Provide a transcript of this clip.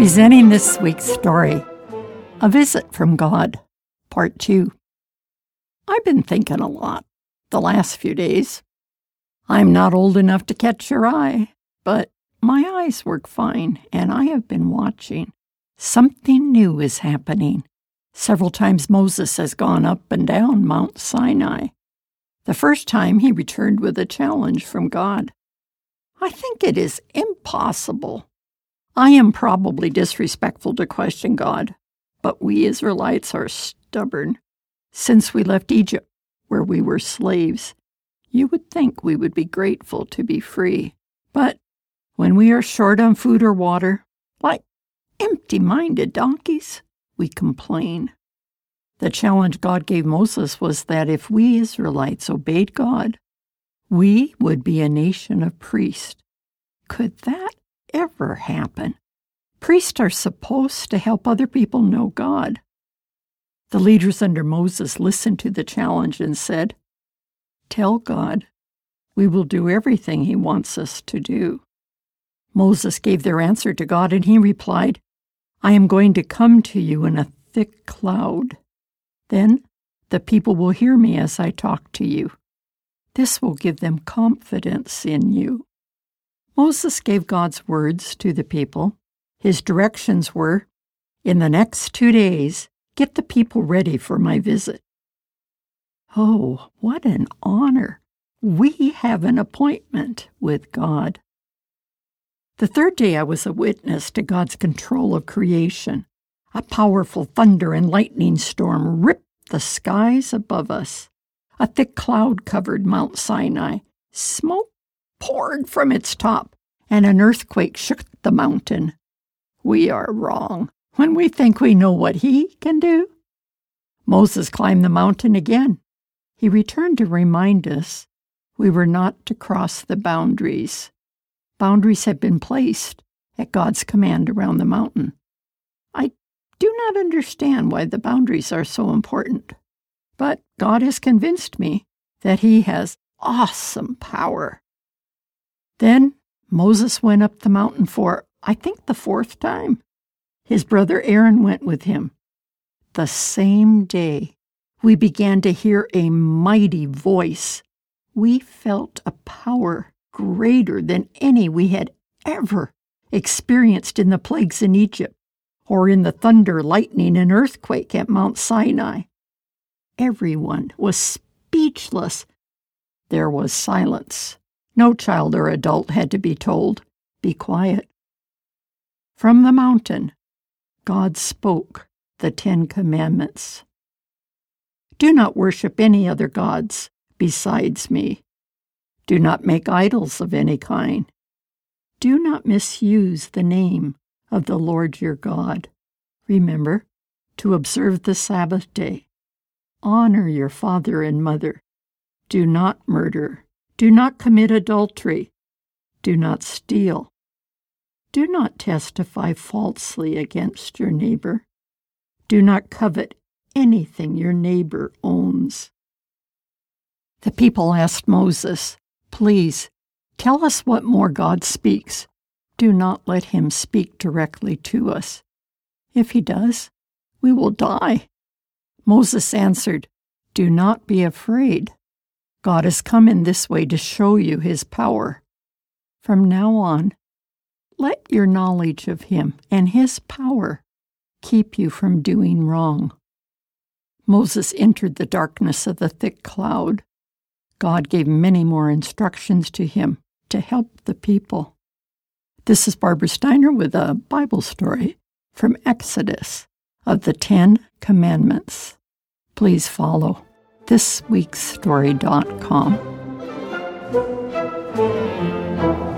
Presenting this week's story A Visit from God, Part 2. I've been thinking a lot the last few days. I'm not old enough to catch your eye, but my eyes work fine, and I have been watching. Something new is happening. Several times Moses has gone up and down Mount Sinai. The first time he returned with a challenge from God. I think it is impossible I am probably disrespectful to question God, but we Israelites are stubborn. Since we left Egypt, where we were slaves, you would think we would be grateful to be free. But when we are short on food or water, like empty minded donkeys, we complain. The challenge God gave Moses was that if we Israelites obeyed God, we would be a nation of priests. Could that ever happen. Priests are supposed to help other people know God. The leaders under Moses listened to the challenge and said, Tell God, we will do everything he wants us to do. Moses gave their answer to God, and he replied, I am going to come to you in a thick cloud. Then the people will hear me as I talk to you. This will give them confidence in you. Moses gave God's words to the people. His directions were In the next two days, get the people ready for my visit. Oh, what an honor! We have an appointment with God. The third day, I was a witness to God's control of creation. A powerful thunder and lightning storm ripped the skies above us. A thick cloud covered Mount Sinai. Smoke poured from its top, and an earthquake shook the mountain. We are wrong when we think we know what he can do. Moses climbed the mountain again. He returned to remind us we were not to cross the boundaries. Boundaries had been placed at God's command around the mountain. I do not understand why the boundaries are so important, but God has convinced me that He has awesome power then Moses went up the mountain for, I think, the fourth time. His brother Aaron went with him. The same day, we began to hear a mighty voice. We felt a power greater than any we had ever experienced in the plagues in Egypt or in the thunder, lightning, and earthquake at Mount Sinai. Everyone was speechless. There was silence. No child or adult had to be told, Be quiet. From the mountain, God spoke the Ten Commandments. Do not worship any other gods besides me. Do not make idols of any kind. Do not misuse the name of the Lord your God. Remember to observe the Sabbath day. Honor your father and mother. Do not murder. Do not commit adultery. Do not steal. Do not testify falsely against your neighbor. Do not covet anything your neighbor owns. The people asked Moses, Please, tell us what more God speaks. Do not let him speak directly to us. If he does, we will die. Moses answered, Do not be afraid. God has come in this way to show you his power. From now on, let your knowledge of him and his power keep you from doing wrong. Moses entered the darkness of the thick cloud. God gave many more instructions to him to help the people. This is Barbara Steiner with a Bible story from Exodus of the Ten Commandments. Please follow thisweekstory.com.